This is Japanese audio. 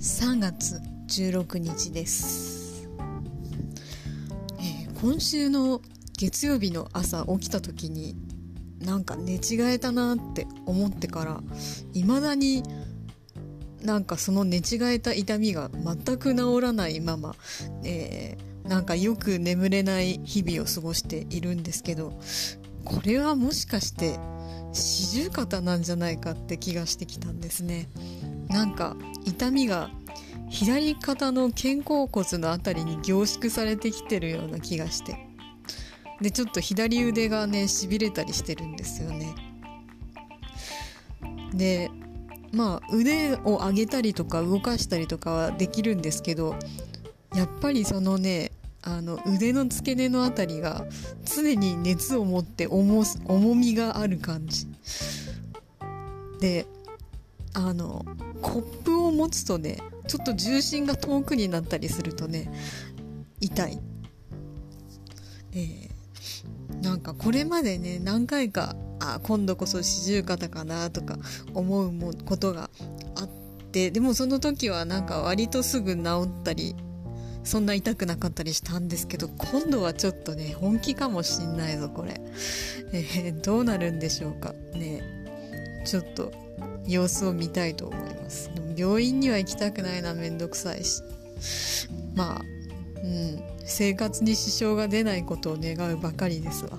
3月16日です、えー、今週の月曜日の朝起きた時になんか寝違えたなって思ってから未だになんかその寝違えた痛みが全く治らないまま、えー、なんかよく眠れない日々を過ごしているんですけどこれはもしかして四十肩なんじゃないかって気がしてきたんですね。なんか痛みが左肩の肩甲骨の辺りに凝縮されてきてるような気がして。でちょっと左腕がねしびれたりしてるんですよね。でまあ腕を上げたりとか動かしたりとかはできるんですけどやっぱりそのねあの腕の付け根の辺りが常に熱を持って重重みがある感じ。であのコップを持つとねちょっと重心が遠くになったりするとね痛い、えー、なんかこれまでね何回かあ今度こそ四十肩かなとか思うもことがあってでもその時はなんか割とすぐ治ったりそんな痛くなかったりしたんですけど今度はちょっとね本気かもしんないぞこれ、えー、どうなるんでしょうか。ねちょっと様子を見たいと思います。でも病院には行きたくないなめんどくさいし。まあうん生活に支障が出ないことを願うばかりですわ。